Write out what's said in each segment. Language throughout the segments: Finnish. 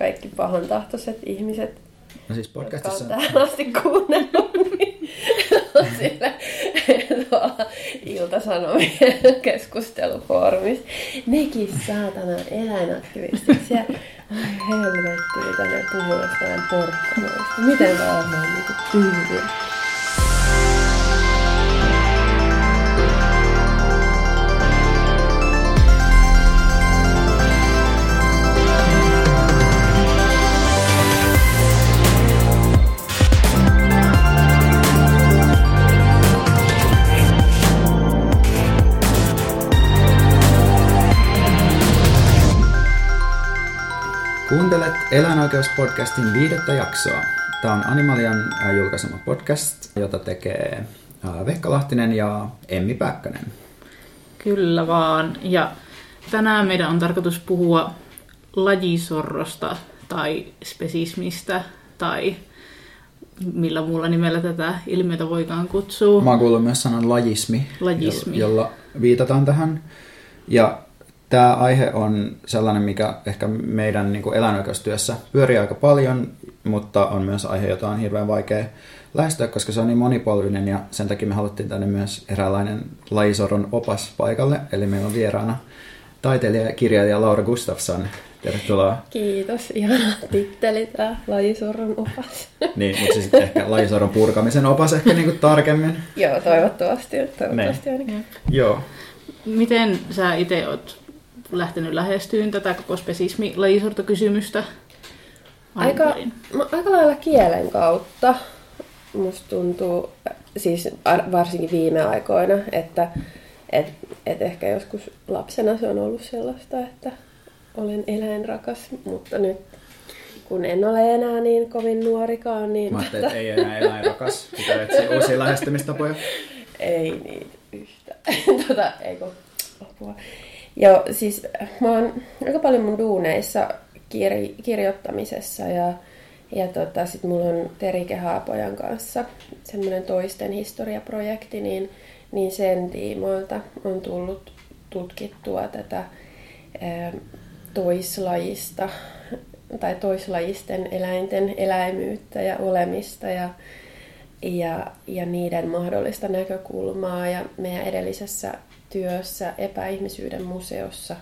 kaikki pahantahtoiset ihmiset, No siis jotka podcastissa... on tähän asti kuunnellut, niin tuolla Ilta-Sanomien keskustelufoorumissa. Nekin saatana eläinaktivistit siellä. Ai helvetti, mitä ne puhuu jostain porkkanoista. Miten varmaan niinku tyyliä. Kuuntelet Eläinoikeuspodcastin viidettä jaksoa. Tämä on Animalian äh, julkaisema podcast, jota tekee äh, Vekka Lahtinen ja Emmi Päkkönen. Kyllä vaan. Ja tänään meidän on tarkoitus puhua lajisorrosta tai spesismistä tai millä muulla nimellä tätä ilmiötä voikaan kutsua. Mä oon kuullut myös sanan lajismi, Lajismi. jo- jolla viitataan tähän. Ja tämä aihe on sellainen, mikä ehkä meidän niin kuin eläinoikeustyössä pyörii aika paljon, mutta on myös aihe, jota on hirveän vaikea lähestyä, koska se on niin monipolvinen ja sen takia me haluttiin tänne myös eräänlainen lajisoron opas paikalle. Eli meillä on vieraana taiteilija ja kirjailija Laura Gustafsson. Tervetuloa. Kiitos, ihana titteli tää lajisorron opas. Niin, mutta siis ehkä lajisoron purkamisen opas ehkä niin kuin tarkemmin. Joo, toivottavasti, toivottavasti Niin. ainakin. Joo. Miten sä itse oot lähtenyt lähestyyn tätä koko spesismi-lajisortokysymystä? Aika, no, aika lailla kielen kautta. Musta tuntuu, siis ar- varsinkin viime aikoina, että et, et ehkä joskus lapsena se on ollut sellaista, että olen eläinrakas, mutta nyt kun en ole enää niin kovin nuorikaan, niin Mä ajattelin, että ei enää eläinrakas. Pitää etsiä uusia lähestymistapoja. ei niin yhtä. tota, eikö apua. Joo, siis mä oon aika paljon mun duuneissa kir- kirjoittamisessa ja, ja tota, sit mulla on Terike Haapojan kanssa semmoinen toisten historiaprojekti, niin, niin sen tiimoilta on tullut tutkittua tätä ää, toislajista tai toislajisten eläinten eläimyyttä ja olemista ja, ja, ja niiden mahdollista näkökulmaa. Ja meidän edellisessä työssä epäihmisyyden museossa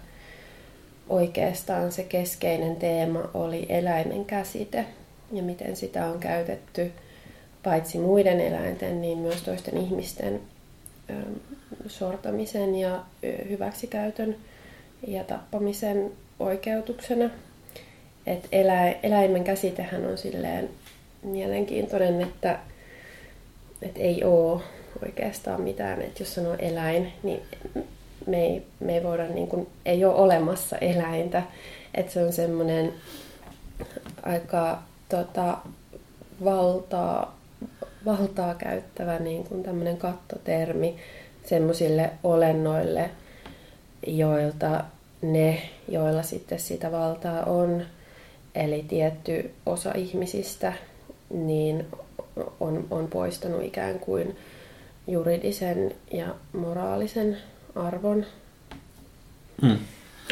oikeastaan se keskeinen teema oli eläimen käsite ja miten sitä on käytetty paitsi muiden eläinten, niin myös toisten ihmisten ähm, sortamisen ja hyväksikäytön ja tappamisen oikeutuksena. Et elä, eläimen käsitehän on silleen mielenkiintoinen, että et ei ole oikeastaan mitään, että jos sanoo eläin, niin me ei, me ei voida, niin kuin, ei ole olemassa eläintä. Että se on semmoinen aika tota, valtaa, valtaa käyttävä niin kuin tämmöinen kattotermi semmoisille olennoille, joilta ne, joilla sitten sitä valtaa on, eli tietty osa ihmisistä, niin on, on poistanut ikään kuin juridisen ja moraalisen arvon. Mm.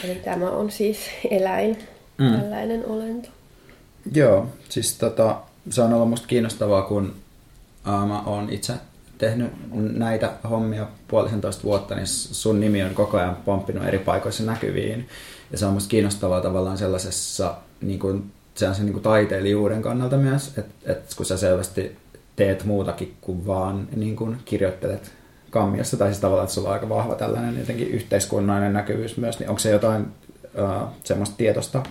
Eli tämä on siis eläin, Mm. tällainen olento. Joo, siis tota, se on ollut musta kiinnostavaa, kun ää, mä oon itse tehnyt näitä hommia puolisentoista vuotta, niin sun nimi on koko ajan pomppinut eri paikoissa näkyviin. Ja se on musta kiinnostavaa tavallaan sellaisessa niin kuin, sellaisen niin kuin taiteilijuuden kannalta myös, että, että kun sä selvästi teet muutakin kuin vaan niin kuin kirjoittelet kammiossa, tai siis tavallaan, että sulla on aika vahva tällainen jotenkin yhteiskunnallinen näkyvyys myös, niin onko se jotain uh, semmoista tietosta,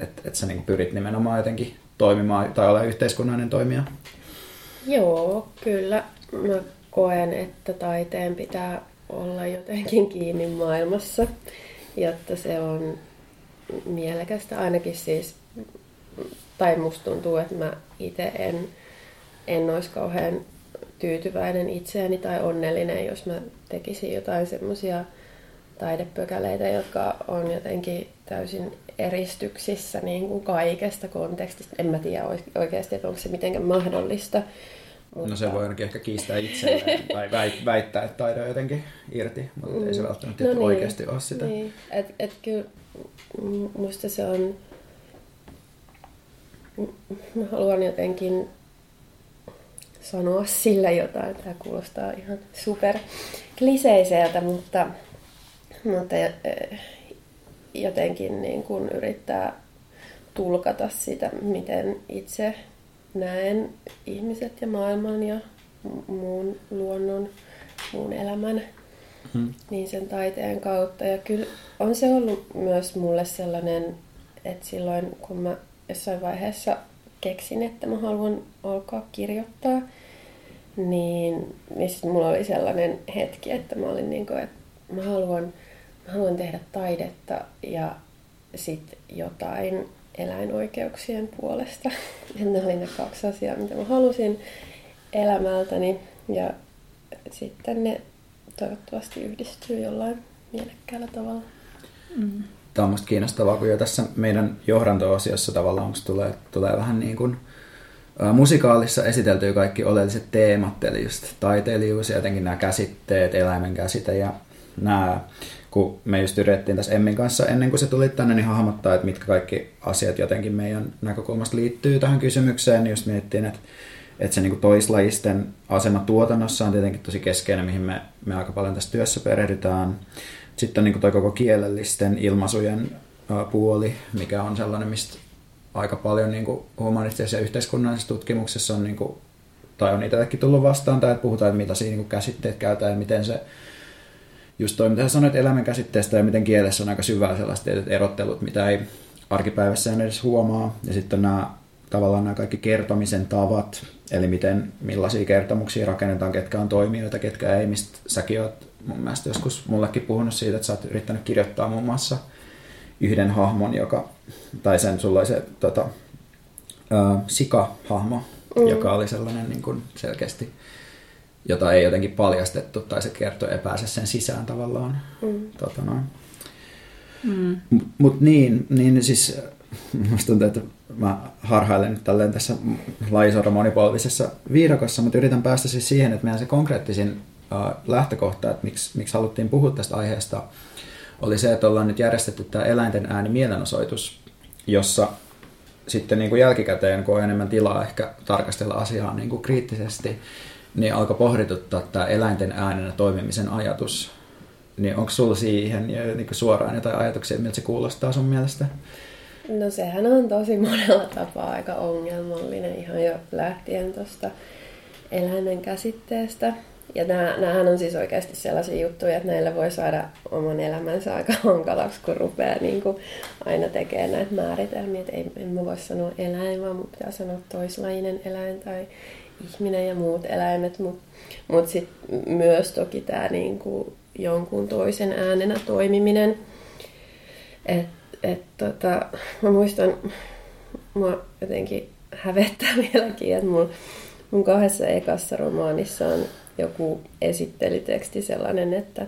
että, että sä niin pyrit nimenomaan jotenkin toimimaan tai olla yhteiskunnallinen toimija? Joo, kyllä. Mä koen, että taiteen pitää olla jotenkin kiinni maailmassa, jotta se on mielekästä. Ainakin siis, tai musta tuntuu, että mä itse en, en olisi kauhean tyytyväinen itseäni tai onnellinen, jos mä tekisin jotain semmoisia taidepökäleitä, jotka on jotenkin täysin eristyksissä niin kuin kaikesta kontekstista. En mä tiedä oikeasti, että onko se mitenkään mahdollista. Mutta... No se voi ainakin ehkä kiistää itselleen tai väittää, että taide on jotenkin irti, mutta mm. ei se välttämättä no niin, oikeasti ole sitä. Niin. Et, et kyllä musta se on mä haluan jotenkin sanoa sillä jotain. Tämä kuulostaa ihan super kliseiseltä, mutta, mutta jotenkin niin kuin yrittää tulkata sitä, miten itse näen ihmiset ja maailman ja muun luonnon, muun elämän, hmm. niin sen taiteen kautta. Ja kyllä on se ollut myös mulle sellainen, että silloin kun mä jossain vaiheessa keksin, että mä haluan alkaa kirjoittaa, niin, niin sitten mulla oli sellainen hetki, että mä olin niin kuin, että mä haluan, mä haluan tehdä taidetta ja sitten jotain eläinoikeuksien puolesta. Ja ne oli ne kaksi asiaa, mitä mä halusin elämältäni. Ja sitten ne toivottavasti yhdistyy jollain mielekkäällä tavalla. Mm. Tämä on musta kiinnostavaa, kun jo tässä meidän johdanto-osiossa tavallaan tulee, tulee vähän niin kuin musikaalissa esiteltyy kaikki oleelliset teemat, eli just taiteilijuus ja jotenkin nämä käsitteet, eläimen käsite ja nämä kun me just yritettiin tässä Emmin kanssa ennen kuin se tuli tänne, niin hahmottaa, että mitkä kaikki asiat jotenkin meidän näkökulmasta liittyy tähän kysymykseen, niin just miettiin, että, että se niin toislajisten asema tuotannossa on tietenkin tosi keskeinen, mihin me, me aika paljon tässä työssä perehdytään. Sitten on niin kuin koko kielellisten ilmaisujen puoli, mikä on sellainen, mistä aika paljon niin humanistisessa ja yhteiskunnallisessa tutkimuksessa on, niin kuin, tai on itsellekin tullut vastaan, tai että puhutaan, että mitä siinä niin käsitteet käytetään ja miten se just toi, mitä sanoit elämän käsitteestä ja miten kielessä on aika syvää sellaiset erottelut, mitä ei arkipäivässä edes huomaa. Ja sitten nämä tavallaan nämä kaikki kertomisen tavat, eli miten, millaisia kertomuksia rakennetaan, ketkä on toimijoita, ketkä ei, mistä säkin oot mun mielestä joskus mullekin puhunut siitä, että sä oot yrittänyt kirjoittaa muun muassa yhden hahmon, joka, tai sen sulla oli se tota, ää, sika-hahmo, mm. joka oli sellainen niin kuin selkeästi jota ei jotenkin paljastettu tai se kertoo ei pääse sen sisään tavallaan. Mm. Tota noin. Mm. Mutta niin, niin siis musta tuntuu, että mä harhailen nyt tälleen tässä lajisora monipolvisessa viidakossa, mutta yritän päästä siis siihen, että meidän se konkreettisin lähtökohta, että miksi, miksi haluttiin puhua tästä aiheesta, oli se, että ollaan nyt järjestetty tämä eläinten ääni mielenosoitus, jossa sitten niin kuin jälkikäteen, kun on enemmän tilaa ehkä tarkastella asiaa niin kuin kriittisesti, niin alkoi pohdituttaa tämä eläinten äänenä toimimisen ajatus. Niin onko sulla siihen niin suoraan jotain ajatuksia, miltä se kuulostaa sun mielestä? No sehän on tosi monella tapaa aika ongelmallinen ihan jo lähtien tuosta eläimen käsitteestä. Ja näähän on siis oikeasti sellaisia juttuja, että näillä voi saada oman elämänsä aika hankalaksi, kun rupeaa niin kuin aina tekemään näitä määritelmiä, että ei, en mä voi sanoa eläin, vaan mun pitää sanoa toislainen eläin tai ihminen ja muut eläimet, mutta mut sitten myös toki tämä niinku jonkun toisen äänenä toimiminen. Et, et tota, mä muistan, mä jotenkin hävettää vieläkin, että mun, mun kahdessa ekassa romaanissa on joku esittelyteksti sellainen, että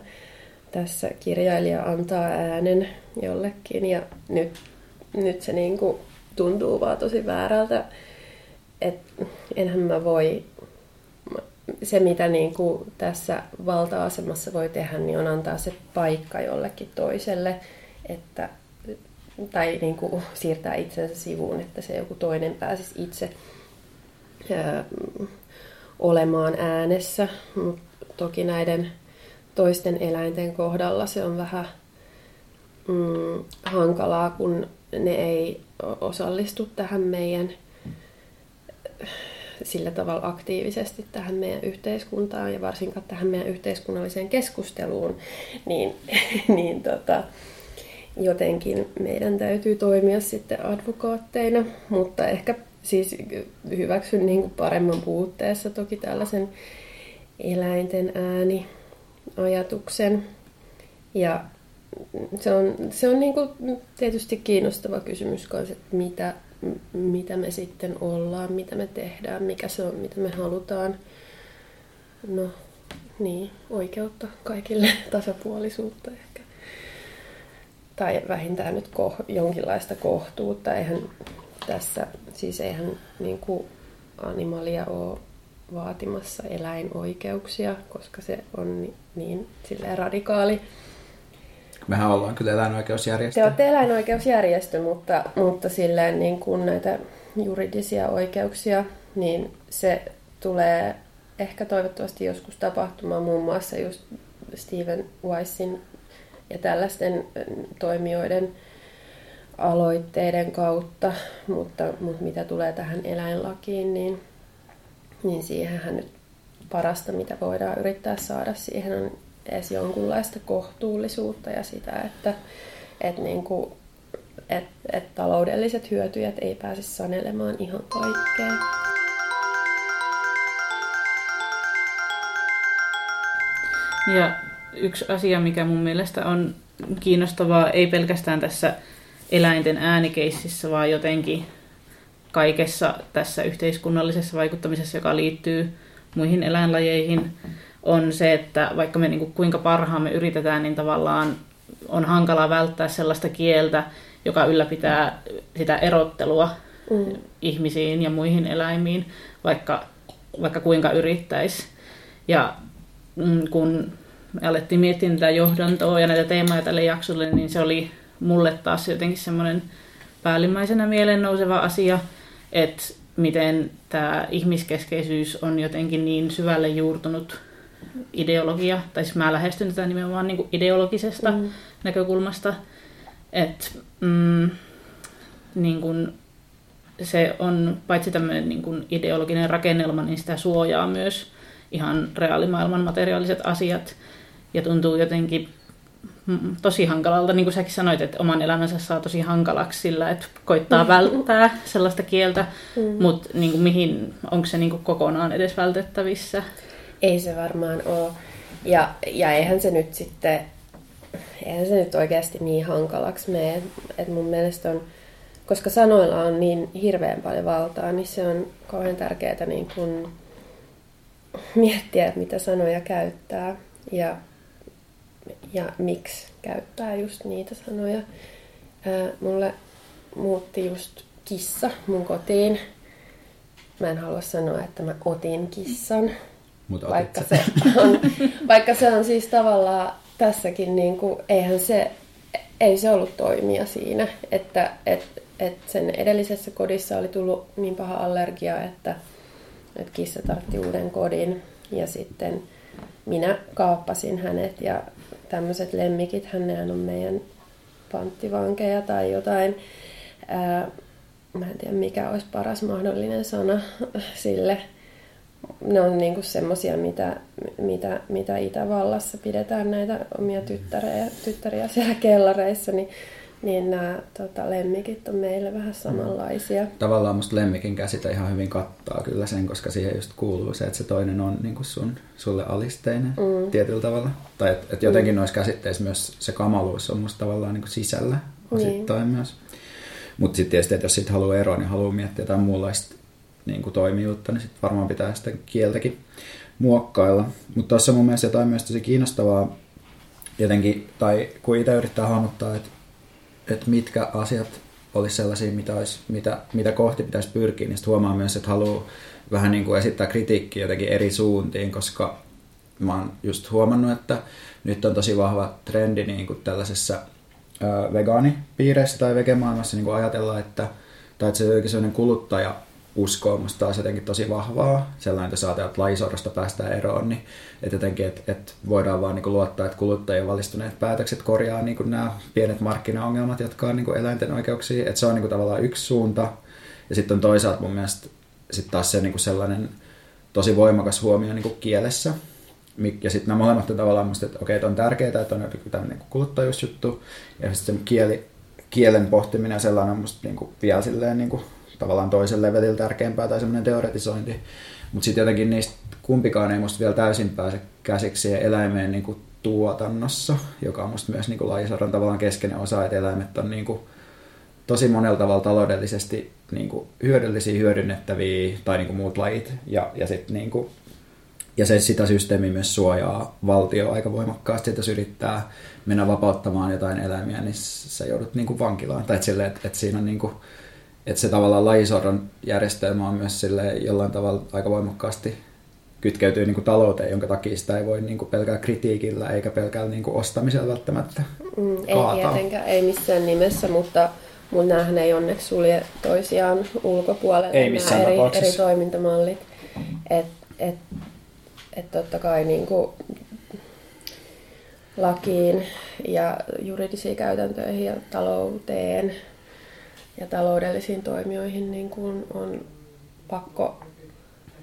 tässä kirjailija antaa äänen jollekin. Ja nyt, nyt se niinku tuntuu vaan tosi väärältä että enhän mä voi, se mitä niin kuin tässä valta-asemassa voi tehdä, niin on antaa se paikka jollekin toiselle, että, tai niin kuin siirtää itsensä sivuun, että se joku toinen pääsisi itse olemaan äänessä. Mutta toki näiden toisten eläinten kohdalla se on vähän mm, hankalaa, kun ne ei osallistu tähän meidän sillä tavalla aktiivisesti tähän meidän yhteiskuntaan ja varsinkaan tähän meidän yhteiskunnalliseen keskusteluun, niin, niin tota, jotenkin meidän täytyy toimia sitten advokaatteina, mutta ehkä siis hyväksyn niin kuin paremman puutteessa toki tällaisen eläinten ääni ajatuksen. Ja se on, se on niin kuin tietysti kiinnostava kysymys kanssa, että mitä mitä me sitten ollaan, mitä me tehdään, mikä se on, mitä me halutaan. No niin, oikeutta kaikille, tasapuolisuutta ehkä. Tai vähintään nyt ko- jonkinlaista kohtuutta. Eihän tässä, siis eihän niin kuin animalia ole vaatimassa eläinoikeuksia, koska se on niin, niin radikaali Mehän ollaan kyllä eläinoikeusjärjestö. Te olette eläinoikeusjärjestö, mutta, mutta silleen niin kuin näitä juridisia oikeuksia, niin se tulee ehkä toivottavasti joskus tapahtumaan muun muassa just Steven Weissin ja tällaisten toimijoiden aloitteiden kautta, mutta, mutta mitä tulee tähän eläinlakiin, niin, niin siihenhän nyt parasta, mitä voidaan yrittää saada, siihen on edes jonkunlaista kohtuullisuutta ja sitä, että, että, niin kuin, että, että taloudelliset hyötyjät ei pääse sanelemaan ihan kaikkea. Ja yksi asia, mikä mun mielestä on kiinnostavaa, ei pelkästään tässä eläinten äänikeississä, vaan jotenkin kaikessa tässä yhteiskunnallisessa vaikuttamisessa, joka liittyy muihin eläinlajeihin, on se, että vaikka me niin kuinka parhaamme yritetään, niin tavallaan on hankala välttää sellaista kieltä, joka ylläpitää sitä erottelua mm. ihmisiin ja muihin eläimiin, vaikka, vaikka kuinka yrittäisi. Ja mm, kun alettiin miettiä tätä johdantoa ja näitä teemoja tälle jaksolle, niin se oli mulle taas jotenkin semmoinen päällimmäisenä mieleen nouseva asia, että miten tämä ihmiskeskeisyys on jotenkin niin syvälle juurtunut ideologia, tai siis mä lähestyn tätä nimenomaan niin kuin ideologisesta mm. näkökulmasta, että mm, niin kuin se on paitsi tämmöinen niin kuin ideologinen rakennelma, niin sitä suojaa myös ihan reaalimaailman materiaaliset asiat, ja tuntuu jotenkin tosi hankalalta, niin kuin säkin sanoit, että oman elämänsä saa tosi hankalaksi sillä, että koittaa mm. välttää sellaista kieltä, mm. mutta niin kuin mihin, onko se niin kuin kokonaan edes vältettävissä? Ei se varmaan ole. Ja, ja eihän se nyt sitten, eihän se nyt oikeasti niin hankalaksi mene. Että mun mielestä on, koska sanoilla on niin hirveän paljon valtaa, niin se on kauhean tärkeää niin kuin miettiä, että mitä sanoja käyttää. Ja ja miksi käyttää just niitä sanoja. Ää, mulle muutti just kissa mun kotiin. Mä en halua sanoa, että mä otin kissan, Mut vaikka, se on, vaikka se on siis tavallaan tässäkin, niin kuin, eihän se, ei se ollut toimia siinä, että et, et sen edellisessä kodissa oli tullut niin paha allergia, että, että kissa tartti uuden kodin ja sitten minä kaappasin hänet ja tämmöiset lemmikit, hän on meidän panttivankeja tai jotain. Ää, mä en tiedä mikä olisi paras mahdollinen sana sille. Ne on niinku semmosia, mitä, mitä, mitä Itävallassa pidetään näitä omia tyttäriä, tyttäriä siellä kellareissa, niin niin nämä tota, lemmikit on meille vähän samanlaisia. Mm. Tavallaan musta lemmikin käsite ihan hyvin kattaa kyllä sen, koska siihen just kuuluu se, että se toinen on niin kuin sun, sulle alisteinen mm. tietyllä tavalla. Tai että et jotenkin mm. noissa käsitteissä myös se kamaluus on musta tavallaan niin kuin sisällä osittain niin. myös. Mutta sitten tietysti, että jos siitä haluaa eroa, niin haluaa miettiä jotain muunlaista niin kuin toimijuutta, niin sitten varmaan pitää sitä kieltäkin muokkailla. Mutta tuossa mun mielestä jotain myös tosi kiinnostavaa jotenkin, tai kun itse yrittää hahmottaa, että että mitkä asiat olisi sellaisia, mitä, olisi, mitä, mitä kohti pitäisi pyrkiä, niin huomaa myös, että haluaa vähän niin kuin esittää kritiikkiä jotenkin eri suuntiin, koska mä oon just huomannut, että nyt on tosi vahva trendi niin kuin tällaisessa vegaanipiireissä tai vegemaailmassa niin kuin ajatella, että, tai että se on sellainen kuluttaja usko on musta taas jotenkin tosi vahvaa. Sellainen, että saatellaan, että laisorrosta päästään eroon, niin että jotenkin, että, että voidaan vaan niin luottaa, että kuluttajien valistuneet päätökset korjaa niin kuin nämä pienet markkinaongelmat, jotka on niin kuin eläinten oikeuksia. Että se on niin kuin tavallaan yksi suunta. Ja sitten on toisaalta mun mielestä sit taas se niin kuin sellainen tosi voimakas huomio niin kuin kielessä. Ja sitten nämä molemmat on tavallaan musta, että okei, että on tärkeää, että on tämmöinen niin kuluttajuusjuttu. Ja sitten se kieli, kielen pohtiminen sellainen on musta niin kuin vielä silleen niin kuin tavallaan toisen levelillä tärkeämpää tai semmoinen teoretisointi. Mutta sitten jotenkin niistä kumpikaan ei musta vielä täysin pääse käsiksi siihen eläimeen niin kuin tuotannossa, joka on musta myös niin lajisarjan tavallaan keskeinen osa, että eläimet on niin kuin tosi monella tavalla taloudellisesti niin kuin hyödyllisiä, hyödynnettäviä tai niin kuin muut lajit. Ja, ja, sit niin kuin, ja se sitä systeemiä myös suojaa valtio aika voimakkaasti, että jos yrittää mennä vapauttamaan jotain eläimiä, niin sä joudut niin kuin vankilaan. Tai että, sille, että, että siinä on niin kuin, että se tavallaan lajisorron järjestelmä on myös sille jollain tavalla aika voimakkaasti kytkeytyy niin kuin talouteen, jonka takia sitä ei voi niin kuin pelkää kritiikillä eikä pelkää niin kuin ostamisella välttämättä mm, Ei tietenkään, ei missään nimessä, mutta, mutta näähän ei onneksi sulje toisiaan ulkopuolelle, Ei missään eri, eri toimintamallit. Et, et, et totta kai niin kuin lakiin ja juridisiin käytäntöihin ja talouteen ja taloudellisiin toimijoihin niin kuin on pakko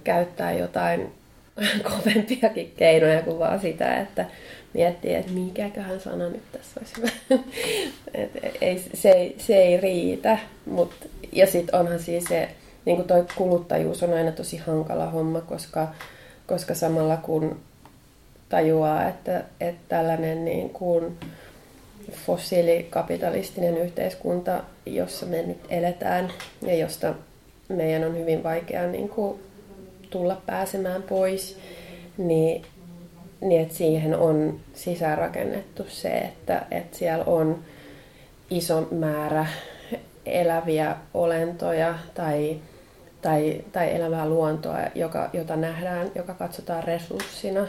käyttää jotain kovempiakin keinoja kuin vaan sitä, että miettii, että mikäköhän sana nyt tässä olisi hyvä. Et ei, se, ei, se ei riitä. Mut, ja sitten onhan siis se, niin kuin toi kuluttajuus on aina tosi hankala homma, koska, koska samalla kun tajuaa, että, että tällainen niin kuin fossiilikapitalistinen yhteiskunta, jossa me nyt eletään ja josta meidän on hyvin vaikea niin kuin tulla pääsemään pois, niin, niin että siihen on sisäänrakennettu se, että, että siellä on iso määrä eläviä olentoja tai, tai, tai elävää luontoa, joka, jota nähdään, joka katsotaan resurssina.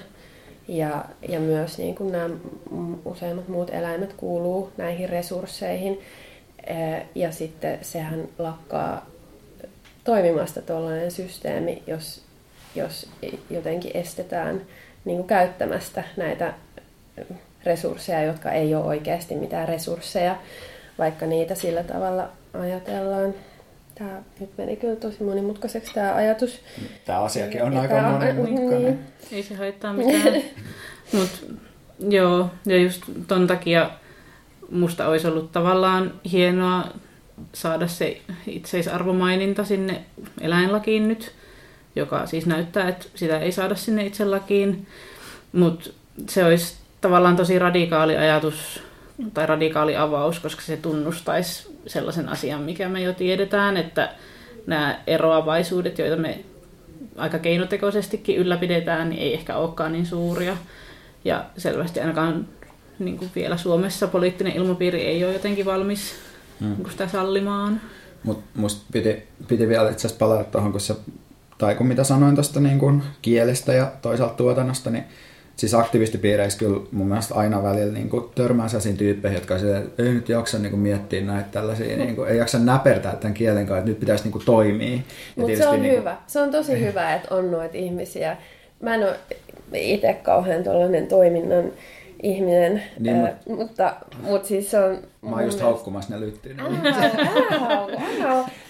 Ja, ja myös niin kuin nämä useimmat muut eläimet kuuluu näihin resursseihin. Ja sitten sehän lakkaa toimimasta tuollainen systeemi, jos, jos jotenkin estetään niin kuin käyttämästä näitä resursseja, jotka ei ole oikeasti mitään resursseja, vaikka niitä sillä tavalla ajatellaan. Tämä nyt meni kyllä tosi monimutkaiseksi tämä ajatus. Tämä asiakin on Ja aika on- monimutkainen. niin. Ei se haittaa mitään. Mut, joo, ja just ton takia musta olisi ollut tavallaan hienoa saada se itseisarvomaininta sinne eläinlakiin nyt, joka siis näyttää, että sitä ei saada sinne itse lakiin. Mutta se olisi tavallaan tosi radikaali ajatus tai radikaali avaus, koska se tunnustaisi sellaisen asian, mikä me jo tiedetään, että nämä eroavaisuudet, joita me aika keinotekoisestikin ylläpidetään, niin ei ehkä olekaan niin suuria. Ja selvästi ainakaan niin kuin vielä Suomessa poliittinen ilmapiiri ei ole jotenkin valmis Mm. niin kuin sitä sallimaan. Mutta musta piti, piti vielä itse asiassa palata tuohon, kun se, tai kun mitä sanoin tuosta niin kun kielestä ja toisaalta tuotannosta, niin siis aktivistipiireissä kyllä mun mielestä aina välillä niin kuin törmää sellaisiin tyyppeihin, jotka silleen, ei nyt jaksa niin kuin miettiä näitä tällaisia, niin kuin, ei jaksa näpertää tämän kielen kanssa, että nyt pitäisi niin kuin toimia. Mutta se on niin kuin- hyvä. Se on tosi hyvä, että on noita ihmisiä. Mä en ole itse kauhean tuollainen toiminnan ihminen, Niin, ää, mutta, mutta siis se on... Mä oon just mielestä- haukkumassa ne lyttyyn.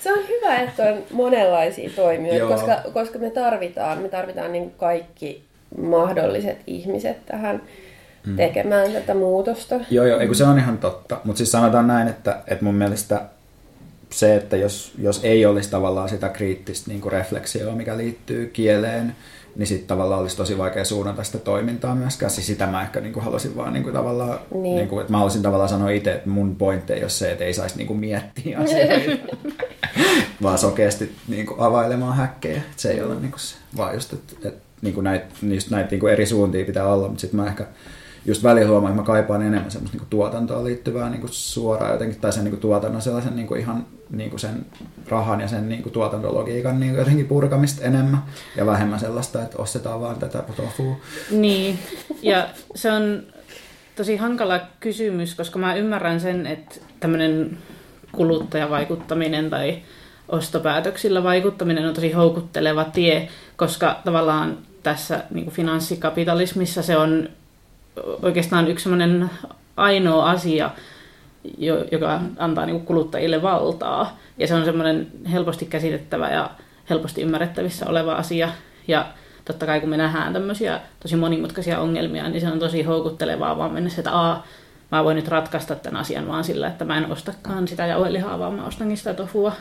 Se on hyvä, että on monenlaisia toimijoita, Joo. koska, koska me tarvitaan, me tarvitaan niin kaikki mahdolliset ihmiset tähän Mm. tekemään tätä muutosta. Joo, joo, ei kun se on ihan totta. Mutta siis sanotaan näin, että, että mun mielestä se, että jos, jos ei olisi tavallaan sitä kriittistä niin refleksioa, mikä liittyy kieleen, niin sitten tavallaan olisi tosi vaikea suunnata sitä toimintaa myöskään. Siis sitä mä ehkä niin halusin vaan niin tavallaan, Niin. niin. Kuin, että mä halusin tavallaan sanoa itse, että mun pointti ei ole se, että ei saisi niin miettiä asioita, vaan sokeasti niin availemaan häkkejä. Se ei ole niin se, vaan just, että, että niin kuin näitä, just näitä niin kuin eri suuntia pitää olla, mutta sitten mä ehkä just välillä huomaan, että mä kaipaan enemmän semmoista niin tuotantoa liittyvää niin suoraan jotenkin, tai sen niin tuotannon sellaisen niin ihan niin sen rahan ja sen niin tuotantologiikan niin jotenkin purkamista enemmän ja vähemmän sellaista, että ostetaan vaan tätä tofua. Niin, ja se on tosi hankala kysymys, koska mä ymmärrän sen, että tämmöinen kuluttajavaikuttaminen tai ostopäätöksillä vaikuttaminen on tosi houkutteleva tie, koska tavallaan tässä niin kuin finanssikapitalismissa se on oikeastaan yksi semmoinen ainoa asia, jo- joka antaa niin kuin kuluttajille valtaa. Ja se on semmoinen helposti käsitettävä ja helposti ymmärrettävissä oleva asia. Ja totta kai kun me nähdään tämmöisiä tosi monimutkaisia ongelmia, niin se on tosi houkuttelevaa vaan mennä että Aa, mä voin nyt ratkaista tämän asian vaan sillä, että mä en ostakaan sitä jauhelihaa, vaan mä ostankin sitä tofua.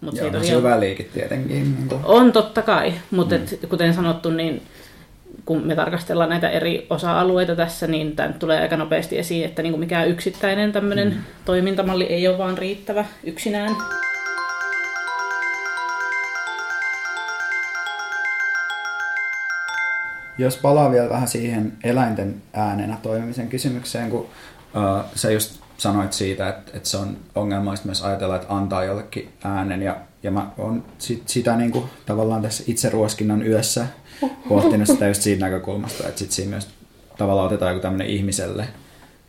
Mut ei onhan tosiaan- se väliikin tietenkin. Niin kuin. on totta kai, mutta mm. et, kuten sanottu, niin kun me tarkastellaan näitä eri osa-alueita tässä, niin tämä tulee aika nopeasti esiin, että niin kuin mikään yksittäinen tämmöinen mm. toimintamalli ei ole vaan riittävä yksinään. Jos palaa vielä vähän siihen eläinten äänenä toimimisen kysymykseen, kun uh, sä just sanoit siitä, että, että se on ongelmallista myös ajatella, että antaa jollekin äänen. Ja, ja mä oon sit, sitä niin kuin, tavallaan tässä itseruoskinnan yössä pohtinut sitä just siitä näkökulmasta, että sit siinä myös tavallaan otetaan joku tämmöinen ihmiselle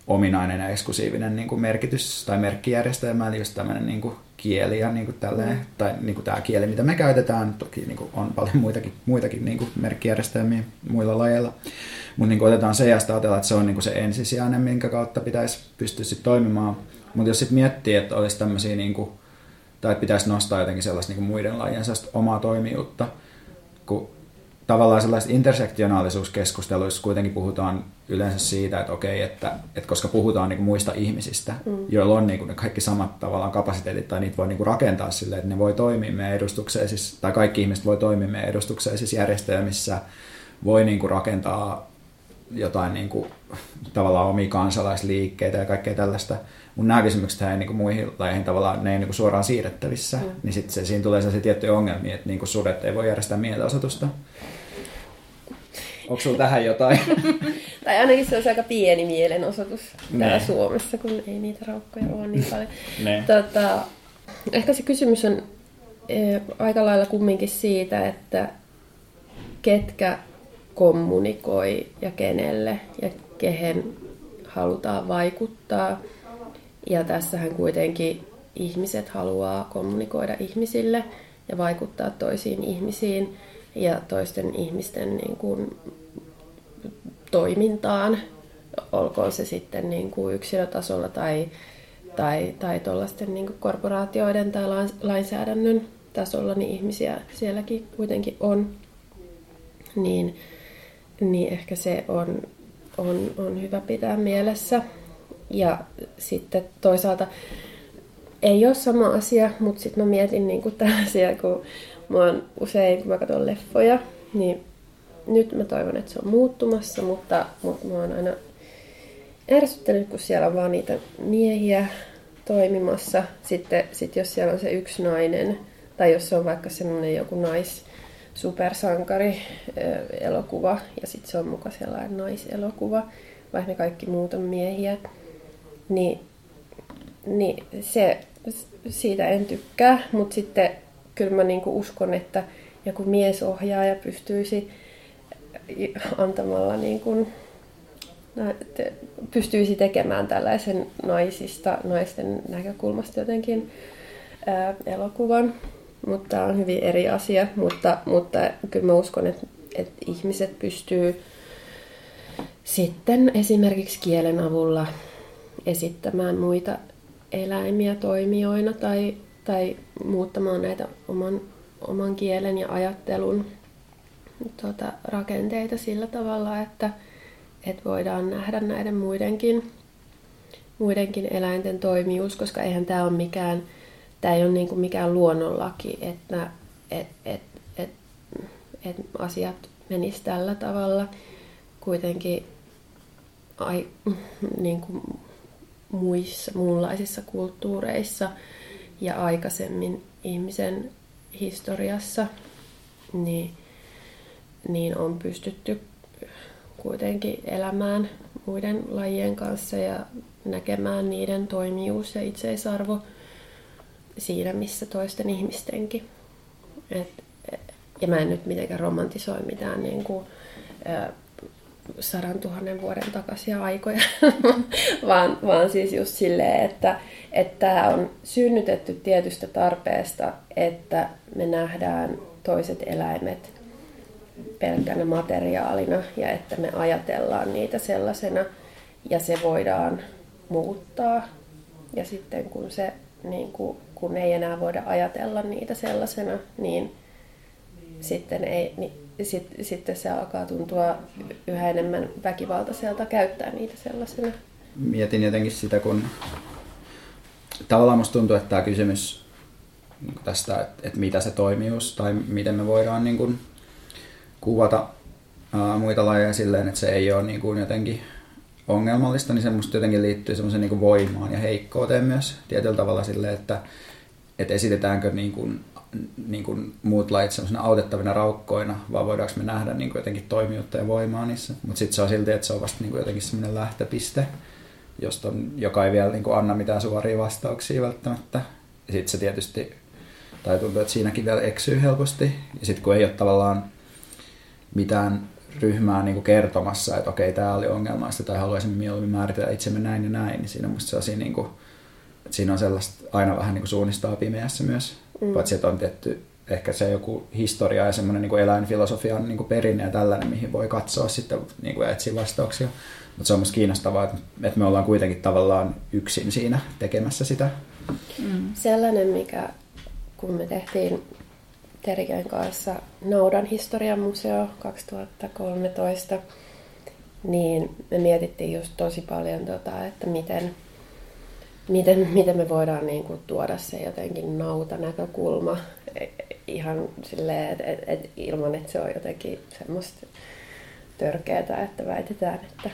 ominainen ja eksklusiivinen niin kuin merkitys tai merkkijärjestelmä, eli just tämmöinen niin kuin kieli ja niin kuin tälleen, mm. tai niin kuin tämä kieli, mitä me käytetään, toki niin kuin on paljon muitakin, muitakin niin kuin merkkijärjestelmiä muilla lajeilla, mutta niin otetaan se ja ajatellaan, että se on niin kuin se ensisijainen, minkä kautta pitäisi pystyä sitten toimimaan. Mutta jos sitten miettii, että olisi tämmöisiä, niin kuin, tai että pitäisi nostaa jotenkin sellaista niin kuin muiden lajien sellaista omaa toimijuutta, kun tavallaan sellaisessa intersektionaalisuuskeskusteluissa kuitenkin puhutaan yleensä siitä, että okei, että, että koska puhutaan niin kuin muista ihmisistä, mm. joilla on niin kuin ne kaikki samat tavallaan kapasiteetit, tai niitä voi niin kuin rakentaa silleen, että ne voi toimia meidän edustukseisissa, tai kaikki ihmiset voi toimia meidän edustukseisissa järjestelmissä, voi niin kuin rakentaa jotain niin kuin, tavallaan omia kansalaisliikkeitä ja kaikkea tällaista. Mutta nämä kysymykset ei niin kuin muihin lajeihin tavallaan, ne ei niin kuin suoraan siirrettävissä. Mm. Niin sitten siinä tulee sellaisia tiettyjä ongelmia, että niin kuin sudet ei voi järjestää mielenosoitusta. Onko sulla tähän jotain? tai ainakin se olisi aika pieni mielenosoitus ne. täällä Suomessa, kun ei niitä raukkoja ole niin paljon. tota, ehkä se kysymys on e, aika lailla kumminkin siitä, että ketkä kommunikoi ja kenelle ja kehen halutaan vaikuttaa. Ja tässähän kuitenkin ihmiset haluaa kommunikoida ihmisille ja vaikuttaa toisiin ihmisiin ja toisten ihmisten niin kuin, toimintaan, olkoon se sitten niin kuin yksilötasolla tai, tai, tai tuollaisten niin korporaatioiden tai lainsäädännön tasolla, niin ihmisiä sielläkin kuitenkin on. Niin, niin ehkä se on, on, on hyvä pitää mielessä. Ja sitten toisaalta ei ole sama asia, mutta sitten mä mietin niin kuin tällaisia, kun mä oon usein, kun mä katson leffoja, niin nyt mä toivon, että se on muuttumassa, mutta, mutta mä oon aina ärsyttänyt, kun siellä on vaan niitä miehiä toimimassa. Sitten sit jos siellä on se yksi nainen, tai jos se on vaikka semmoinen joku nais, supersankari elokuva ja sitten se on muka sellainen naiselokuva, vaikka ne kaikki muut on miehiä, niin, niin se, siitä en tykkää, mutta sitten kyllä mä niinku uskon, että joku miesohjaaja pystyisi antamalla niinku, pystyisi tekemään tällaisen naisista, naisten näkökulmasta jotenkin ää, elokuvan. Mutta tämä on hyvin eri asia, mutta, mutta kyllä mä uskon, että, että ihmiset pystyy sitten esimerkiksi kielen avulla esittämään muita eläimiä toimijoina tai, tai muuttamaan näitä oman, oman kielen ja ajattelun tuota, rakenteita sillä tavalla, että, että voidaan nähdä näiden muidenkin, muidenkin eläinten toimijuus, koska eihän tämä ole mikään tämä ei ole niin kuin mikään luonnonlaki, että et, et, et, et asiat menisivät tällä tavalla. Kuitenkin ai, niin kuin muissa, muunlaisissa kulttuureissa ja aikaisemmin ihmisen historiassa, niin, niin on pystytty kuitenkin elämään muiden lajien kanssa ja näkemään niiden toimijuus ja itseisarvo siinä, missä toisten ihmistenkin. Et, ja mä en nyt mitenkään romantisoi mitään niin kuin, sadan tuhannen vuoden takaisia aikoja, vaan, vaan siis just silleen, että tämä on synnytetty tietystä tarpeesta, että me nähdään toiset eläimet pelkkänä materiaalina ja että me ajatellaan niitä sellaisena ja se voidaan muuttaa. Ja sitten kun se niin kuin kun ei enää voida ajatella niitä sellaisena, niin sitten, ei, niin sit, sitten se alkaa tuntua yhä enemmän väkivaltaiselta käyttää niitä sellaisena. Mietin jotenkin sitä, kun tavallaan musta tuntuu, että tämä kysymys tästä, että, että mitä se toimijuus tai miten me voidaan niin kuin kuvata ää, muita lajeja silleen, että se ei ole niin kuin jotenkin ongelmallista, niin se musta jotenkin liittyy semmoisen niin voimaan ja heikkouteen myös tietyllä tavalla silleen, että, että esitetäänkö niin kuin, niin kuin muut lait semmoisena autettavina raukkoina, vai voidaanko me nähdä niin kuin jotenkin toimijuutta ja voimaa niissä. Mutta sitten se on silti, että se on vasta niin kuin jotenkin semmoinen lähtöpiste, josta joka ei vielä niin kuin anna mitään suoria vastauksia välttämättä. Ja sitten se tietysti, tai tuntuu, että siinäkin vielä eksyy helposti. Ja sitten kun ei ole tavallaan mitään ryhmää niin kuin kertomassa, että okei, tämä oli ongelmaista tai haluaisimme mieluummin määritellä itsemme näin ja näin, niin siinä on musta sellaisia, niin kuin, että siinä on sellaista aina vähän niin kuin suunnistaa pimeässä myös, mm. paitsi että on tietty ehkä se joku historia ja semmoinen niin kuin eläinfilosofian niin kuin perinne ja tällainen, mihin voi katsoa sitten niin kuin etsiä vastauksia. Mutta se on myös kiinnostavaa, että, että me ollaan kuitenkin tavallaan yksin siinä tekemässä sitä. Mm. Sellainen, mikä kun me tehtiin Teriken kanssa Naudan historian museo 2013, niin me mietittiin just tosi paljon, tota, että miten, miten, miten me voidaan niin kuin, tuoda se jotenkin nautanäkökulma ihan silleen, että et, et, ilman, että se on jotenkin semmoista törkeää, että väitetään, että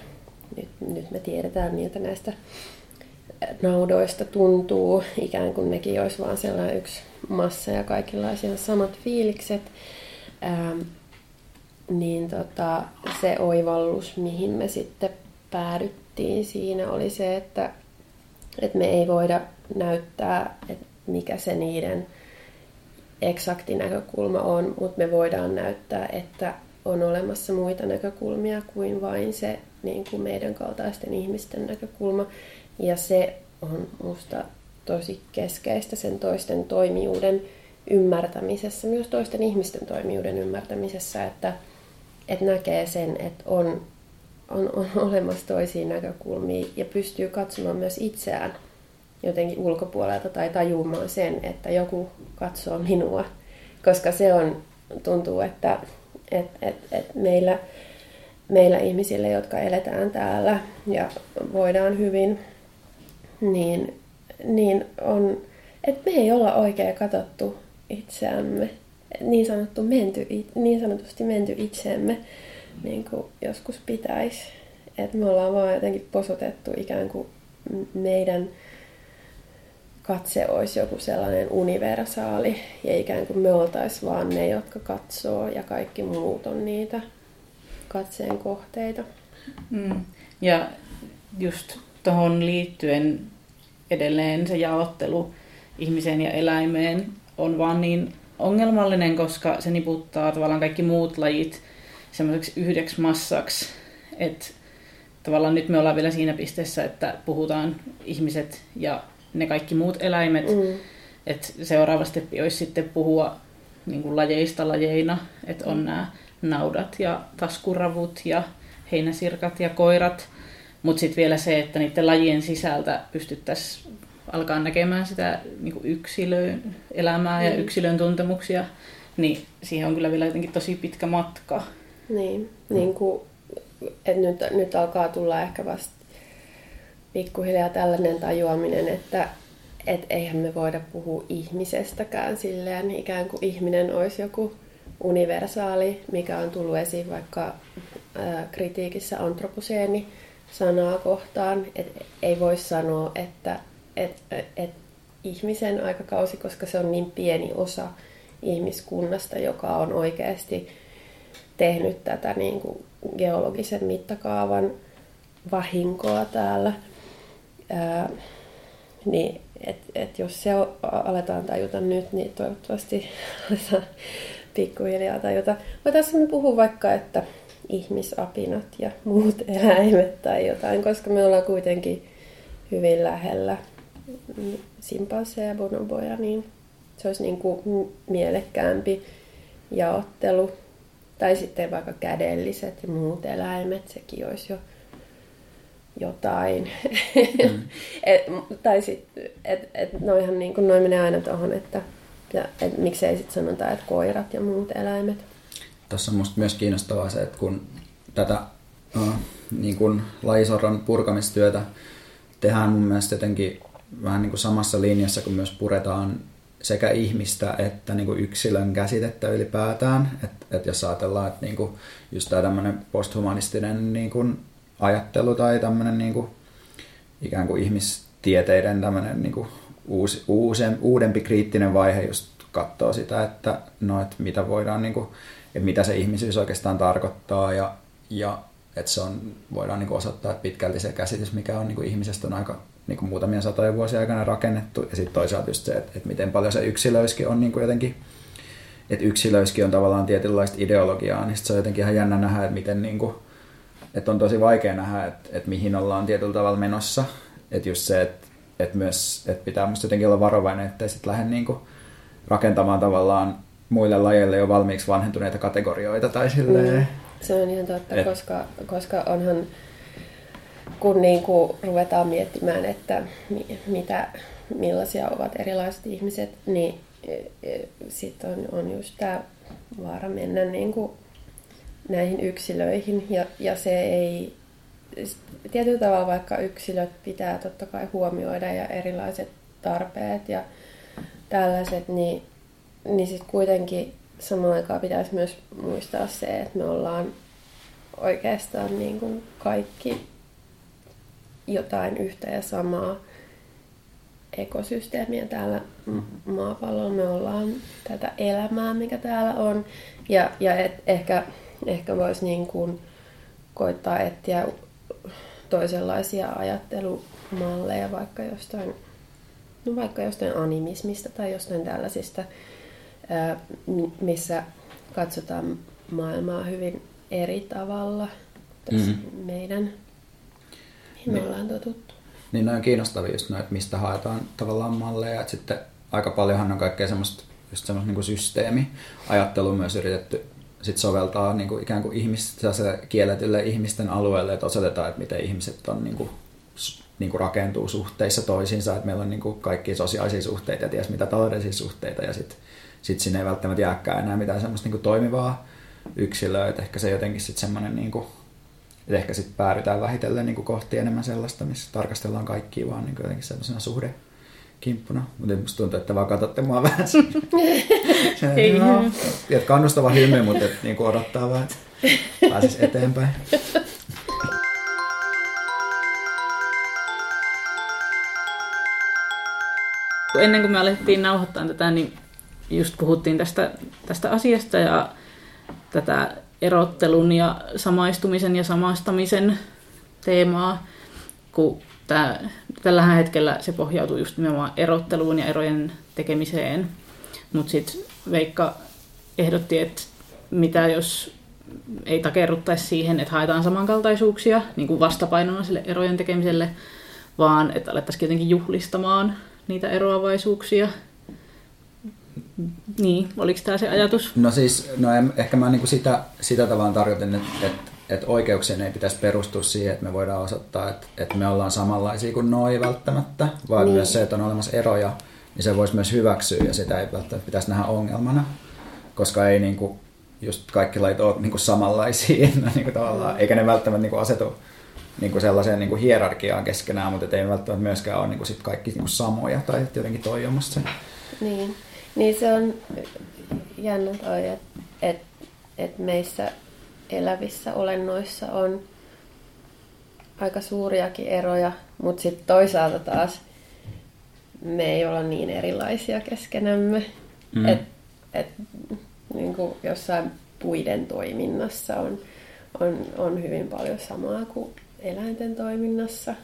nyt, nyt me tiedetään, miltä näistä naudoista tuntuu, ikään kuin nekin olisi vaan sellainen yksi massa ja kaikilla olisi samat fiilikset. Ähm, niin tota, se oivallus, mihin me sitten päädyttiin siinä, oli se, että, että me ei voida näyttää, että mikä se niiden eksakti näkökulma on, mutta me voidaan näyttää, että on olemassa muita näkökulmia kuin vain se niin kuin meidän kaltaisten ihmisten näkökulma. Ja se on musta tosi keskeistä sen toisten toimijuuden ymmärtämisessä, myös toisten ihmisten toimijuuden ymmärtämisessä, että, että näkee sen, että on, on, on olemassa toisia näkökulmia ja pystyy katsomaan myös itseään jotenkin ulkopuolelta tai tajumaan sen, että joku katsoo minua, koska se on, tuntuu, että et, et, et meillä, meillä ihmisille, jotka eletään täällä ja voidaan hyvin, niin, niin on, että me ei olla oikein katsottu itseämme, niin, sanottu menty, niin sanotusti menty itseemme, niin kuin joskus pitäisi. Että me ollaan vaan jotenkin posotettu ikään kuin meidän katse olisi joku sellainen universaali ja ikään kuin me oltaisiin vaan ne, jotka katsoo ja kaikki muut on niitä katseen kohteita. Mm. Ja just tuohon liittyen edelleen se jaottelu ihmiseen ja eläimeen on vaan niin ongelmallinen, koska se niputtaa tavallaan kaikki muut lajit semmoiseksi yhdeksi massaksi, että tavallaan nyt me ollaan vielä siinä pisteessä, että puhutaan ihmiset ja ne kaikki muut eläimet. Mm. Et seuraava steppi olisi sitten puhua niin kuin lajeista lajeina, että on mm. nämä naudat ja taskuravut ja heinäsirkat ja koirat. Mutta sitten vielä se, että niiden lajien sisältä pystyttäisiin alkaa näkemään sitä niin yksilön elämää mm. ja yksilön tuntemuksia, niin siihen on kyllä vielä jotenkin tosi pitkä matka. Niin, niin kuin, että nyt, nyt alkaa tulla ehkä vasta pikkuhiljaa tällainen tajuaminen, että et eihän me voida puhua ihmisestäkään silleen, ikään kuin ihminen olisi joku universaali, mikä on tullut esiin vaikka ää, kritiikissä antroposeeni sanaa kohtaan. Et ei voi sanoa, että et, et ihmisen aikakausi, koska se on niin pieni osa ihmiskunnasta, joka on oikeasti tehnyt tätä niin kuin geologisen mittakaavan vahinkoa täällä Ää, niin et, et jos se aletaan tajuta nyt, niin toivottavasti aletaan pikkuhiljaa tajuta. Voitaisiin puhua vaikka, että ihmisapinat ja muut eläimet tai jotain, koska me ollaan kuitenkin hyvin lähellä simpansseja ja bonoboja, niin se olisi niin kuin mielekkäämpi jaottelu. Tai sitten vaikka kädelliset ja muut eläimet, sekin olisi jo jotain. Mm. et, tai sitten, että et noihan niin kuin, noin menee aina tuohon, että ja, et, miksei sitten sanota, että koirat ja muut eläimet. Tässä on musta myös kiinnostavaa se, että kun tätä uh, niin kuin lajisorron purkamistyötä tehdään mun mielestä jotenkin vähän niin kuin samassa linjassa, kun myös puretaan sekä ihmistä että niin kuin yksilön käsitettä ylipäätään. Että et jos ajatellaan, että niin kuin just tämä tämmöinen posthumanistinen niin kuin ajattelu tai tämmöinen niin kuin, ikään kuin ihmistieteiden tämmöinen niin kuin uusi, uusem, uudempi kriittinen vaihe just katsoo sitä, että, no, että mitä voidaan, niin kuin, että mitä se ihmisyys oikeastaan tarkoittaa ja, ja että se on, voidaan niin kuin osoittaa, pitkälti se käsitys, mikä on niin kuin ihmisestä on aika niin kuin muutamia satoja vuosia aikana rakennettu ja sitten toisaalta just se, että, että miten paljon se yksilöiskin on niin kuin jotenkin että yksilöiskin on tavallaan tietynlaista ideologiaa, niin se on jotenkin ihan jännä nähdä, että miten niin kuin, että on tosi vaikea nähdä, että, että mihin ollaan tietyllä tavalla menossa. Että just se, että, että myös että pitää musta jotenkin olla varovainen, ettei sitten lähde niin kuin rakentamaan tavallaan muille lajeille jo valmiiksi vanhentuneita kategorioita tai silleen. Mm. Se on ihan totta, Et... koska, koska onhan, kun niin kuin ruvetaan miettimään, että mitä, millaisia ovat erilaiset ihmiset, niin e, e, sitten on, on just tämä vaara mennä niin kuin näihin yksilöihin. Ja, ja se ei tietyllä tavalla vaikka yksilöt pitää totta kai huomioida ja erilaiset tarpeet ja tällaiset, niin, niin sitten kuitenkin samaan aikaan pitäisi myös muistaa se, että me ollaan oikeastaan niin kuin kaikki jotain yhtä ja samaa ekosysteemiä täällä maapallolla. Me ollaan tätä elämää, mikä täällä on. Ja, ja et ehkä, ehkä voisi niin kuin koittaa etsiä toisenlaisia ajattelumalleja vaikka jostain, no vaikka jostain animismista tai jostain tällaisista, missä katsotaan maailmaa hyvin eri tavalla tässä mm-hmm. meidän, mihin me ollaan totuttu. Niin ne on kiinnostavia just noin, että mistä haetaan tavallaan malleja. Että sitten aika paljonhan on kaikkea semmoista, just semmoista niin systeemiajattelua myös yritetty sit soveltaa niin kuin ikään kuin ihmis, kielletylle ihmisten alueelle, että osoitetaan, että miten ihmiset on niin kuin, niin kuin rakentuu suhteissa toisiinsa, että meillä on niin kuin kaikki sosiaalisia suhteita ja ties mitä taloudellisia suhteita ja sitten sit sinne ei välttämättä jääkään enää mitään semmoista niin kuin toimivaa yksilöä, että ehkä se jotenkin sitten semmoinen niin kuin, että ehkä sitten päädytään vähitellen niin kuin kohti enemmän sellaista, missä tarkastellaan kaikkia vaan niin kuin jotenkin sellaisena suhde kimppuna. Mutta musta tuntuu, että vaan katsotte mua vähän. Ei. No, et kannustava hymy, mutta et, niin kuin odottaa vaan, että pääsis eteenpäin. Ennen kuin me alettiin nauhoittaa tätä, niin just puhuttiin tästä, tästä asiasta ja tätä erottelun ja samaistumisen ja samastamisen teemaa, kun tää, tällä hetkellä se pohjautuu just nimenomaan erotteluun ja erojen tekemiseen. Mutta sitten Veikka ehdotti, että mitä jos ei takerruttaisi siihen, että haetaan samankaltaisuuksia niin kuin vastapainona sille erojen tekemiselle, vaan että alettaisiin jotenkin juhlistamaan niitä eroavaisuuksia niin, oliko tämä se ajatus? No siis, no en, ehkä mä niinku sitä, sitä tavallaan tarkoitin, että, että, että oikeuksien ei pitäisi perustua siihen, että me voidaan osoittaa, että, että me ollaan samanlaisia kuin noi välttämättä, vaan niin. myös se, että on olemassa eroja, niin se voisi myös hyväksyä ja sitä ei välttämättä pitäisi nähdä ongelmana, koska ei niinku, just kaikki lait ole niinku samanlaisia, niinku tavallaan, eikä ne välttämättä niinku asetu niinku sellaiseen niinku hierarkiaan keskenään, mutta ei välttämättä myöskään ole niinku sit kaikki niinku samoja tai jotenkin toi se. Niin. Niin se on jännä toi, että et, et meissä elävissä olennoissa on aika suuriakin eroja, mutta sitten toisaalta taas me ei olla niin erilaisia keskenämme. Mm. Et, et, niin kuin jossain puiden toiminnassa on, on, on hyvin paljon samaa kuin eläinten toiminnassa,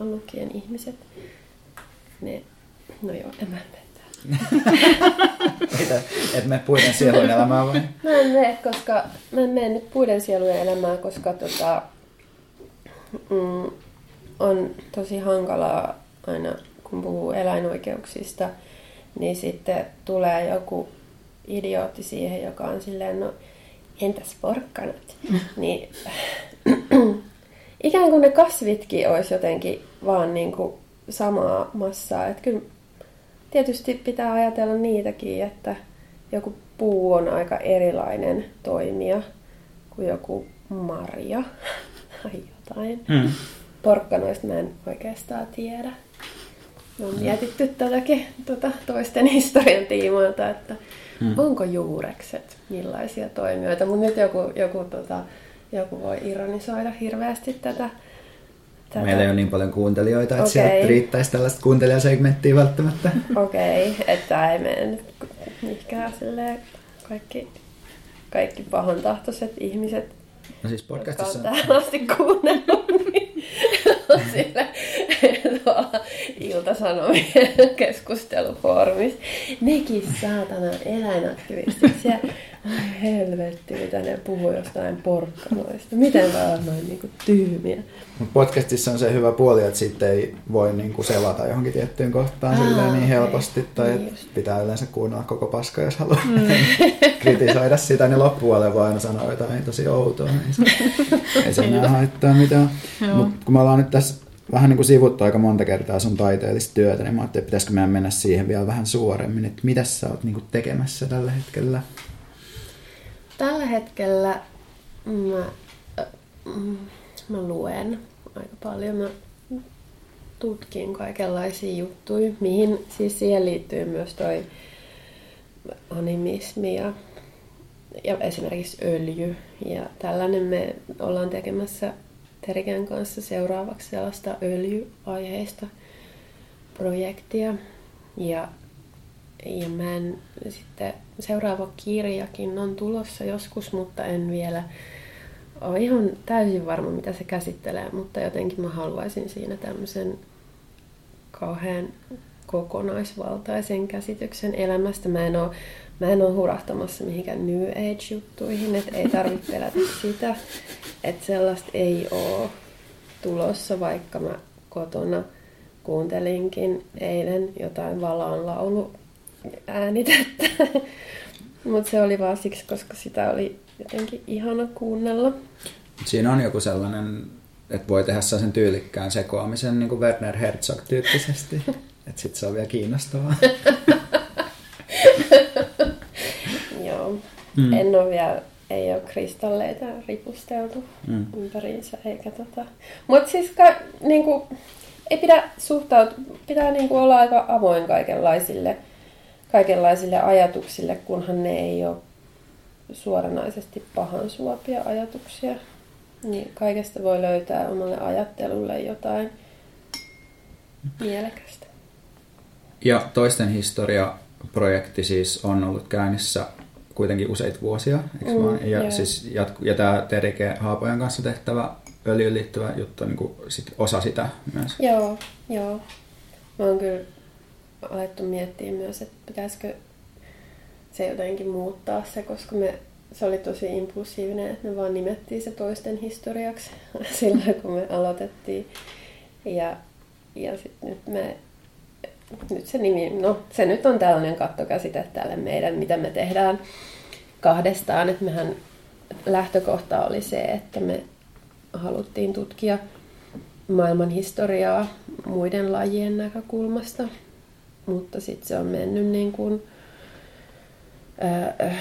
on lukien ihmiset. Ne, no joo, en mä et me puiden sielujen elämää vai? Mä en mene, koska mä en mene nyt puiden sielujen elämää, koska tota, mm, on tosi hankalaa aina, kun puhuu eläinoikeuksista, niin sitten tulee joku idiootti siihen, joka on silleen, no entäs porkkanat? niin ikään kuin ne kasvitkin olisi jotenkin vaan niin kuin samaa massaa. Että kyllä tietysti pitää ajatella niitäkin, että joku puu on aika erilainen toimija kuin joku marja tai jotain. Mm. Porkkanoista mä en oikeastaan tiedä. Me on mietitty tätäkin tuota, toisten historian tiimoilta, että mm. onko juurekset millaisia toimijoita. Mutta nyt joku, joku, tota, joku voi ironisoida hirveästi tätä Tätä. Meillä ei ole niin paljon kuuntelijoita, että okay. sieltä riittäisi tällaista kuuntelijasegmenttiä välttämättä. Okei, okay. että ei mene nyt mihinkään kaikki, kaikki pahantahtoiset ihmiset, no siis podcastissa... jotka on tähän asti kuunnellut, niin sille, tuolla Ilta-Sanomien keskustelufoorumissa. Nekin saatana eläinaktivistit siellä. Ai helvetti, mitä ne puhuu jostain porkkanoista. Miten voi olla noin niinku tyhmiä? Mut podcastissa on se hyvä puoli, että sitten ei voi niinku selata johonkin tiettyyn kohtaan Aa, silleen niin helposti. Tai Niin pitää yleensä kuunnella koko paska, jos haluaa kritisoida sitä, niin loppupuolella voi aina sanoa jotain tosi outoa. Niin se, ei se enää haittaa mitään. Mutta kun me ollaan nyt tässä vähän niin kuin sivuttu aika monta kertaa sun taiteellista työtä, niin mä ajattelin, että pitäisikö meidän mennä siihen vielä vähän suoremmin, että mitä sä oot niin kuin tekemässä tällä hetkellä? Tällä hetkellä mä, mä luen aika paljon. Mä tutkin kaikenlaisia juttuja, mihin siis siihen liittyy myös toi animismi ja, ja esimerkiksi öljy. Ja tällainen me ollaan tekemässä Teriken kanssa seuraavaksi sellaista öljyaiheista projektia. Ja, ja mä en sitten, seuraava kirjakin on tulossa joskus, mutta en vielä ole ihan täysin varma, mitä se käsittelee, mutta jotenkin mä haluaisin siinä tämmöisen kauhean kokonaisvaltaisen käsityksen elämästä. Mä en ole, mä en ole hurahtamassa mihinkään New Age-juttuihin, että ei tarvitse pelätä sitä, että sellaista ei ole tulossa, vaikka mä kotona kuuntelinkin eilen jotain Valaan laulu äänitettä. Mutta se oli vaan siksi, koska sitä oli jotenkin ihana kuunnella. Siinä on joku sellainen, että voi tehdä sellaisen tyylikkään sekoamisen niin kuin Werner Herzog-tyyppisesti. Että sit se on vielä kiinnostavaa. Joo. Mm. En ole vielä, ei ole kristalleita ripusteltu Mm. mm. ympäriinsä, eikä tota... Mutta siis ka, niinku, ei pidä suhtautua, pitää niinku olla aika avoin kaikenlaisille, kaikenlaisille ajatuksille, kunhan ne ei ole suoranaisesti pahan suopia ajatuksia. Niin kaikesta voi löytää omalle ajattelulle jotain mielekästä. Ja toisten historia-projekti siis on ollut käynnissä kuitenkin useita vuosia, eikö Mm, vaan? Ja, joo. siis jatku, ja tämä Terike Haapojan kanssa tehtävä öljyyn liittyvä juttu on niin kuin sit osa sitä myös. Joo, joo. Mä oon kyllä alettu miettiä myös, että pitäisikö se jotenkin muuttaa se, koska me, se oli tosi impulsiivinen, että me vaan nimettiin se toisten historiaksi silloin, kun me aloitettiin. Ja, ja sitten nyt me nyt se nimi, no se nyt on tällainen kattokäsite tälle meidän, mitä me tehdään kahdestaan. Että mehän lähtökohta oli se, että me haluttiin tutkia maailman historiaa muiden lajien näkökulmasta, mutta sitten se on mennyt niin kuin, ää, äh,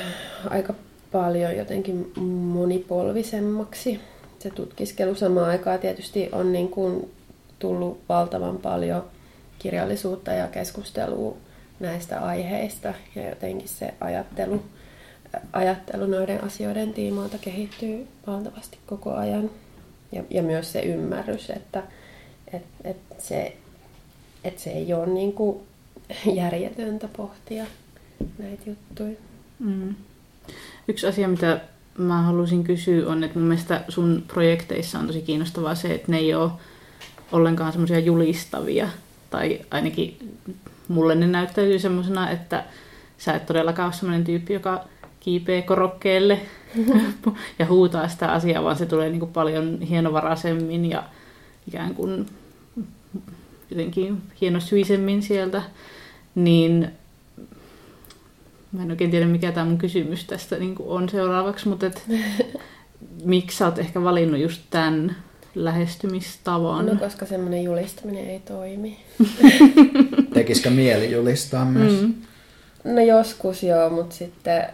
aika paljon jotenkin monipolvisemmaksi. Se tutkiskelu samaan aikaan tietysti on niin kuin tullut valtavan paljon kirjallisuutta ja keskustelua näistä aiheista ja jotenkin se ajattelu, ajattelu noiden asioiden tiimoilta kehittyy valtavasti koko ajan. Ja, ja myös se ymmärrys, että et, et se, et se ei ole niin kuin järjetöntä pohtia näitä juttuja. Mm. Yksi asia, mitä mä halusin kysyä, on, että mun mielestä sun projekteissa on tosi kiinnostavaa se, että ne ei ole ollenkaan semmoisia julistavia. Tai ainakin mulle ne näyttäytyy semmoisena, että sä et todellakaan ole semmoinen tyyppi, joka kiipee korokkeelle ja huutaa sitä asiaa, vaan se tulee niin kuin paljon hienovaraisemmin ja ikään kuin jotenkin hienosyisemmin sieltä. Niin mä en oikein tiedä, mikä tämä mun kysymys tästä niin kuin on seuraavaksi, mutta et, miksi sä oot ehkä valinnut just tämän lähestymistavan? No koska semmoinen julistaminen ei toimi. Tekisikö mieli julistaa myös? Mm. No joskus joo, mutta sitten,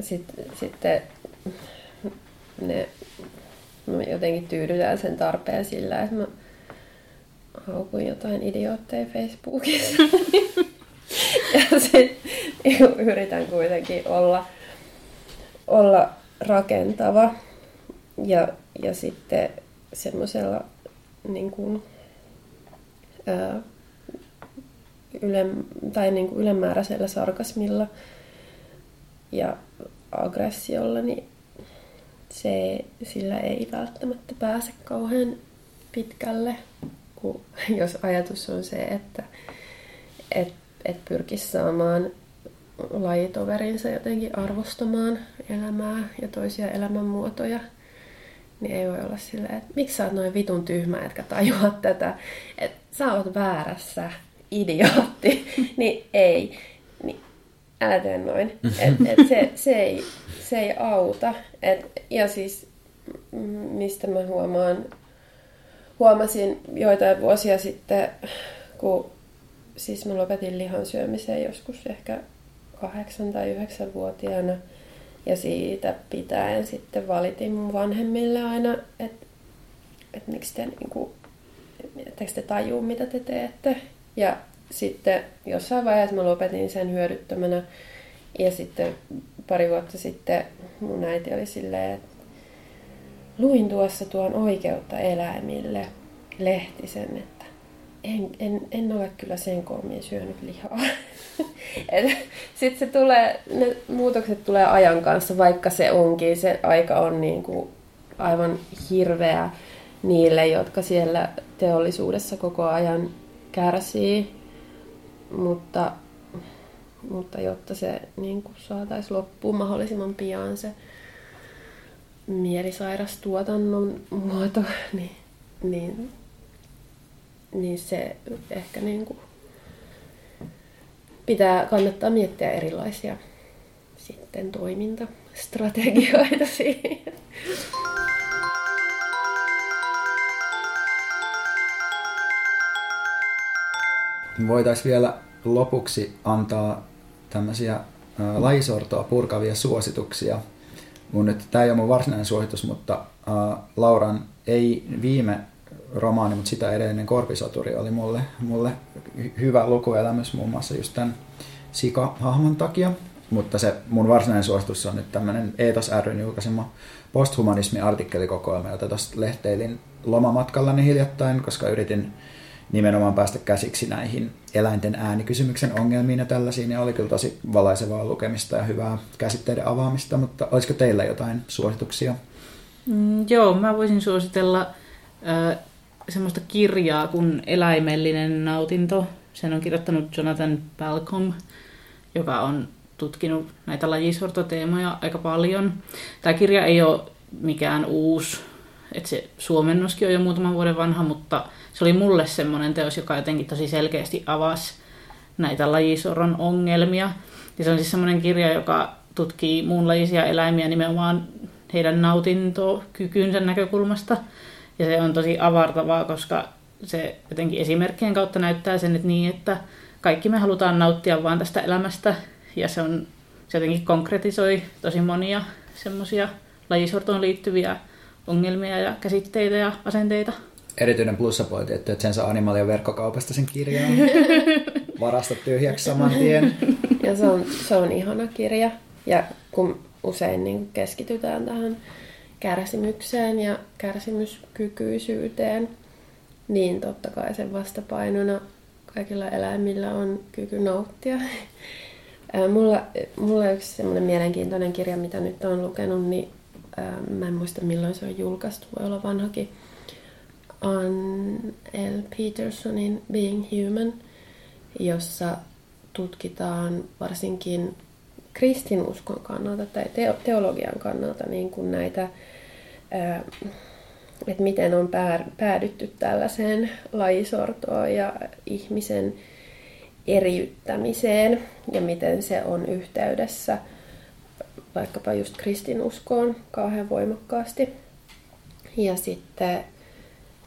sitten, sitten ne, me jotenkin tyydytään sen tarpeen sillä, että mä haukun jotain idiootteja Facebookissa. ja sitten yritän kuitenkin olla, olla rakentava ja, ja sitten semmoisella niin kuin, ää, yle, tai niin kuin ylimääräisellä sarkasmilla ja aggressiolla, niin se, sillä ei välttämättä pääse kauhean pitkälle. Kun, jos ajatus on se, että et, et pyrkisi saamaan lajitoverinsa jotenkin arvostamaan elämää ja toisia elämänmuotoja, niin ei voi olla silleen, että miksi sä oot noin vitun tyhmä, etkä tajua tätä, että sä oot väärässä, idiootti, niin ei. Niin älä tee noin. Et, et se, se, ei, se ei auta. Et, ja siis mistä mä huomaan, huomasin joitain vuosia sitten, kun siis mä lopetin lihan syömisen joskus ehkä kahdeksan tai yhdeksän vuotiaana. Ja siitä pitäen sitten valitin mun vanhemmille aina, että et miksi te niinku, etteikö te tajuu, mitä te teette. Ja sitten jossain vaiheessa mä lopetin sen hyödyttömänä. Ja sitten pari vuotta sitten mun äiti oli silleen, että luin tuossa tuon oikeutta eläimille lehtisen, että en, en, en ole kyllä sen koommin syönyt lihaa. Sitten se tulee, ne muutokset tulee ajan kanssa, vaikka se onkin, se aika on niin kuin aivan hirveä niille, jotka siellä teollisuudessa koko ajan kärsii. Mutta, mutta jotta se niin saataisiin loppuun mahdollisimman pian se mielisairas tuotannon muoto, niin, niin, niin se ehkä niin kuin pitää, kannattaa miettiä erilaisia sitten toimintastrategioita siihen. Voitaisiin vielä lopuksi antaa tämmöisiä lajisortoa purkavia suosituksia. Mun nyt, tämä ei ole mun varsinainen suositus, mutta uh, Lauran ei viime romaani, mutta sitä edellinen Korpisoturi oli mulle, mulle hyvä lukuelämys muun muassa just tämän Sika-hahmon takia. Mutta se mun varsinainen suositus on nyt tämmöinen Eetos ryn julkaisema posthumanismi-artikkelikokoelma, jota tuosta lehteilin lomamatkallani hiljattain, koska yritin nimenomaan päästä käsiksi näihin eläinten äänikysymyksen ongelmiin ja tällaisiin, ja oli kyllä tosi valaisevaa lukemista ja hyvää käsitteiden avaamista, mutta olisiko teillä jotain suosituksia? Mm, joo, mä voisin suositella äh, semmoista kirjaa kuin Eläimellinen nautinto. Sen on kirjoittanut Jonathan Balcom, joka on tutkinut näitä lajisortoteemoja aika paljon. Tämä kirja ei ole mikään uusi, että se suomennoskin on jo muutaman vuoden vanha, mutta se oli mulle semmoinen teos, joka jotenkin tosi selkeästi avasi näitä lajisoron ongelmia. Ja se on siis semmoinen kirja, joka tutkii muunlajisia eläimiä nimenomaan heidän nautintokykynsä näkökulmasta. Ja se on tosi avartavaa, koska se jotenkin esimerkkien kautta näyttää sen, että niin, että kaikki me halutaan nauttia vaan tästä elämästä. Ja se, on, se jotenkin konkretisoi tosi monia semmoisia lajisortoon liittyviä ongelmia ja käsitteitä ja asenteita. Erityinen plussapointi, että sen saa Animalian verkkokaupasta sen kirjan. Varasta tyhjäksi saman tien. Ja se on, se on ihana kirja. Ja kun usein niin keskitytään tähän kärsimykseen ja kärsimyskykyisyyteen, niin totta kai sen vastapainona kaikilla eläimillä on kyky nauttia. Mulla, mulla yksi semmoinen mielenkiintoinen kirja, mitä nyt olen lukenut, niin mä en muista milloin se on julkaistu, voi olla vanhakin, on L. Petersonin Being Human, jossa tutkitaan varsinkin kristinuskon kannalta tai teologian kannalta niin kuin näitä, että miten on päädytty tällaiseen lajisortoon ja ihmisen eriyttämiseen ja miten se on yhteydessä vaikkapa just kristinuskoon kauhean voimakkaasti. Ja sitten,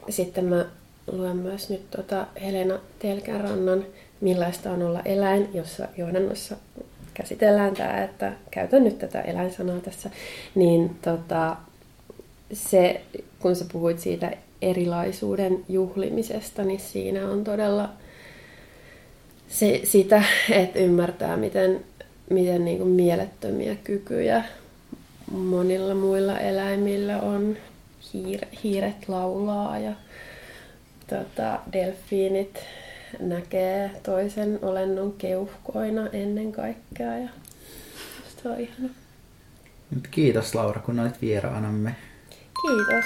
sitten mä luen myös nyt tuota Helena Telkärannan Millaista on olla eläin, jossa johdannossa käsitellään tämä, että käytän nyt tätä eläinsanaa tässä, niin tota, se, kun sä puhuit siitä erilaisuuden juhlimisesta, niin siinä on todella se, sitä, että ymmärtää, miten, miten niin kuin mielettömiä kykyjä monilla muilla eläimillä on. Hiir, hiiret laulaa ja tota, delfiinit näkee toisen olennon keuhkoina ennen kaikkea. Ja se on ihana. Kiitos Laura, kun olit vieraanamme. Kiitos.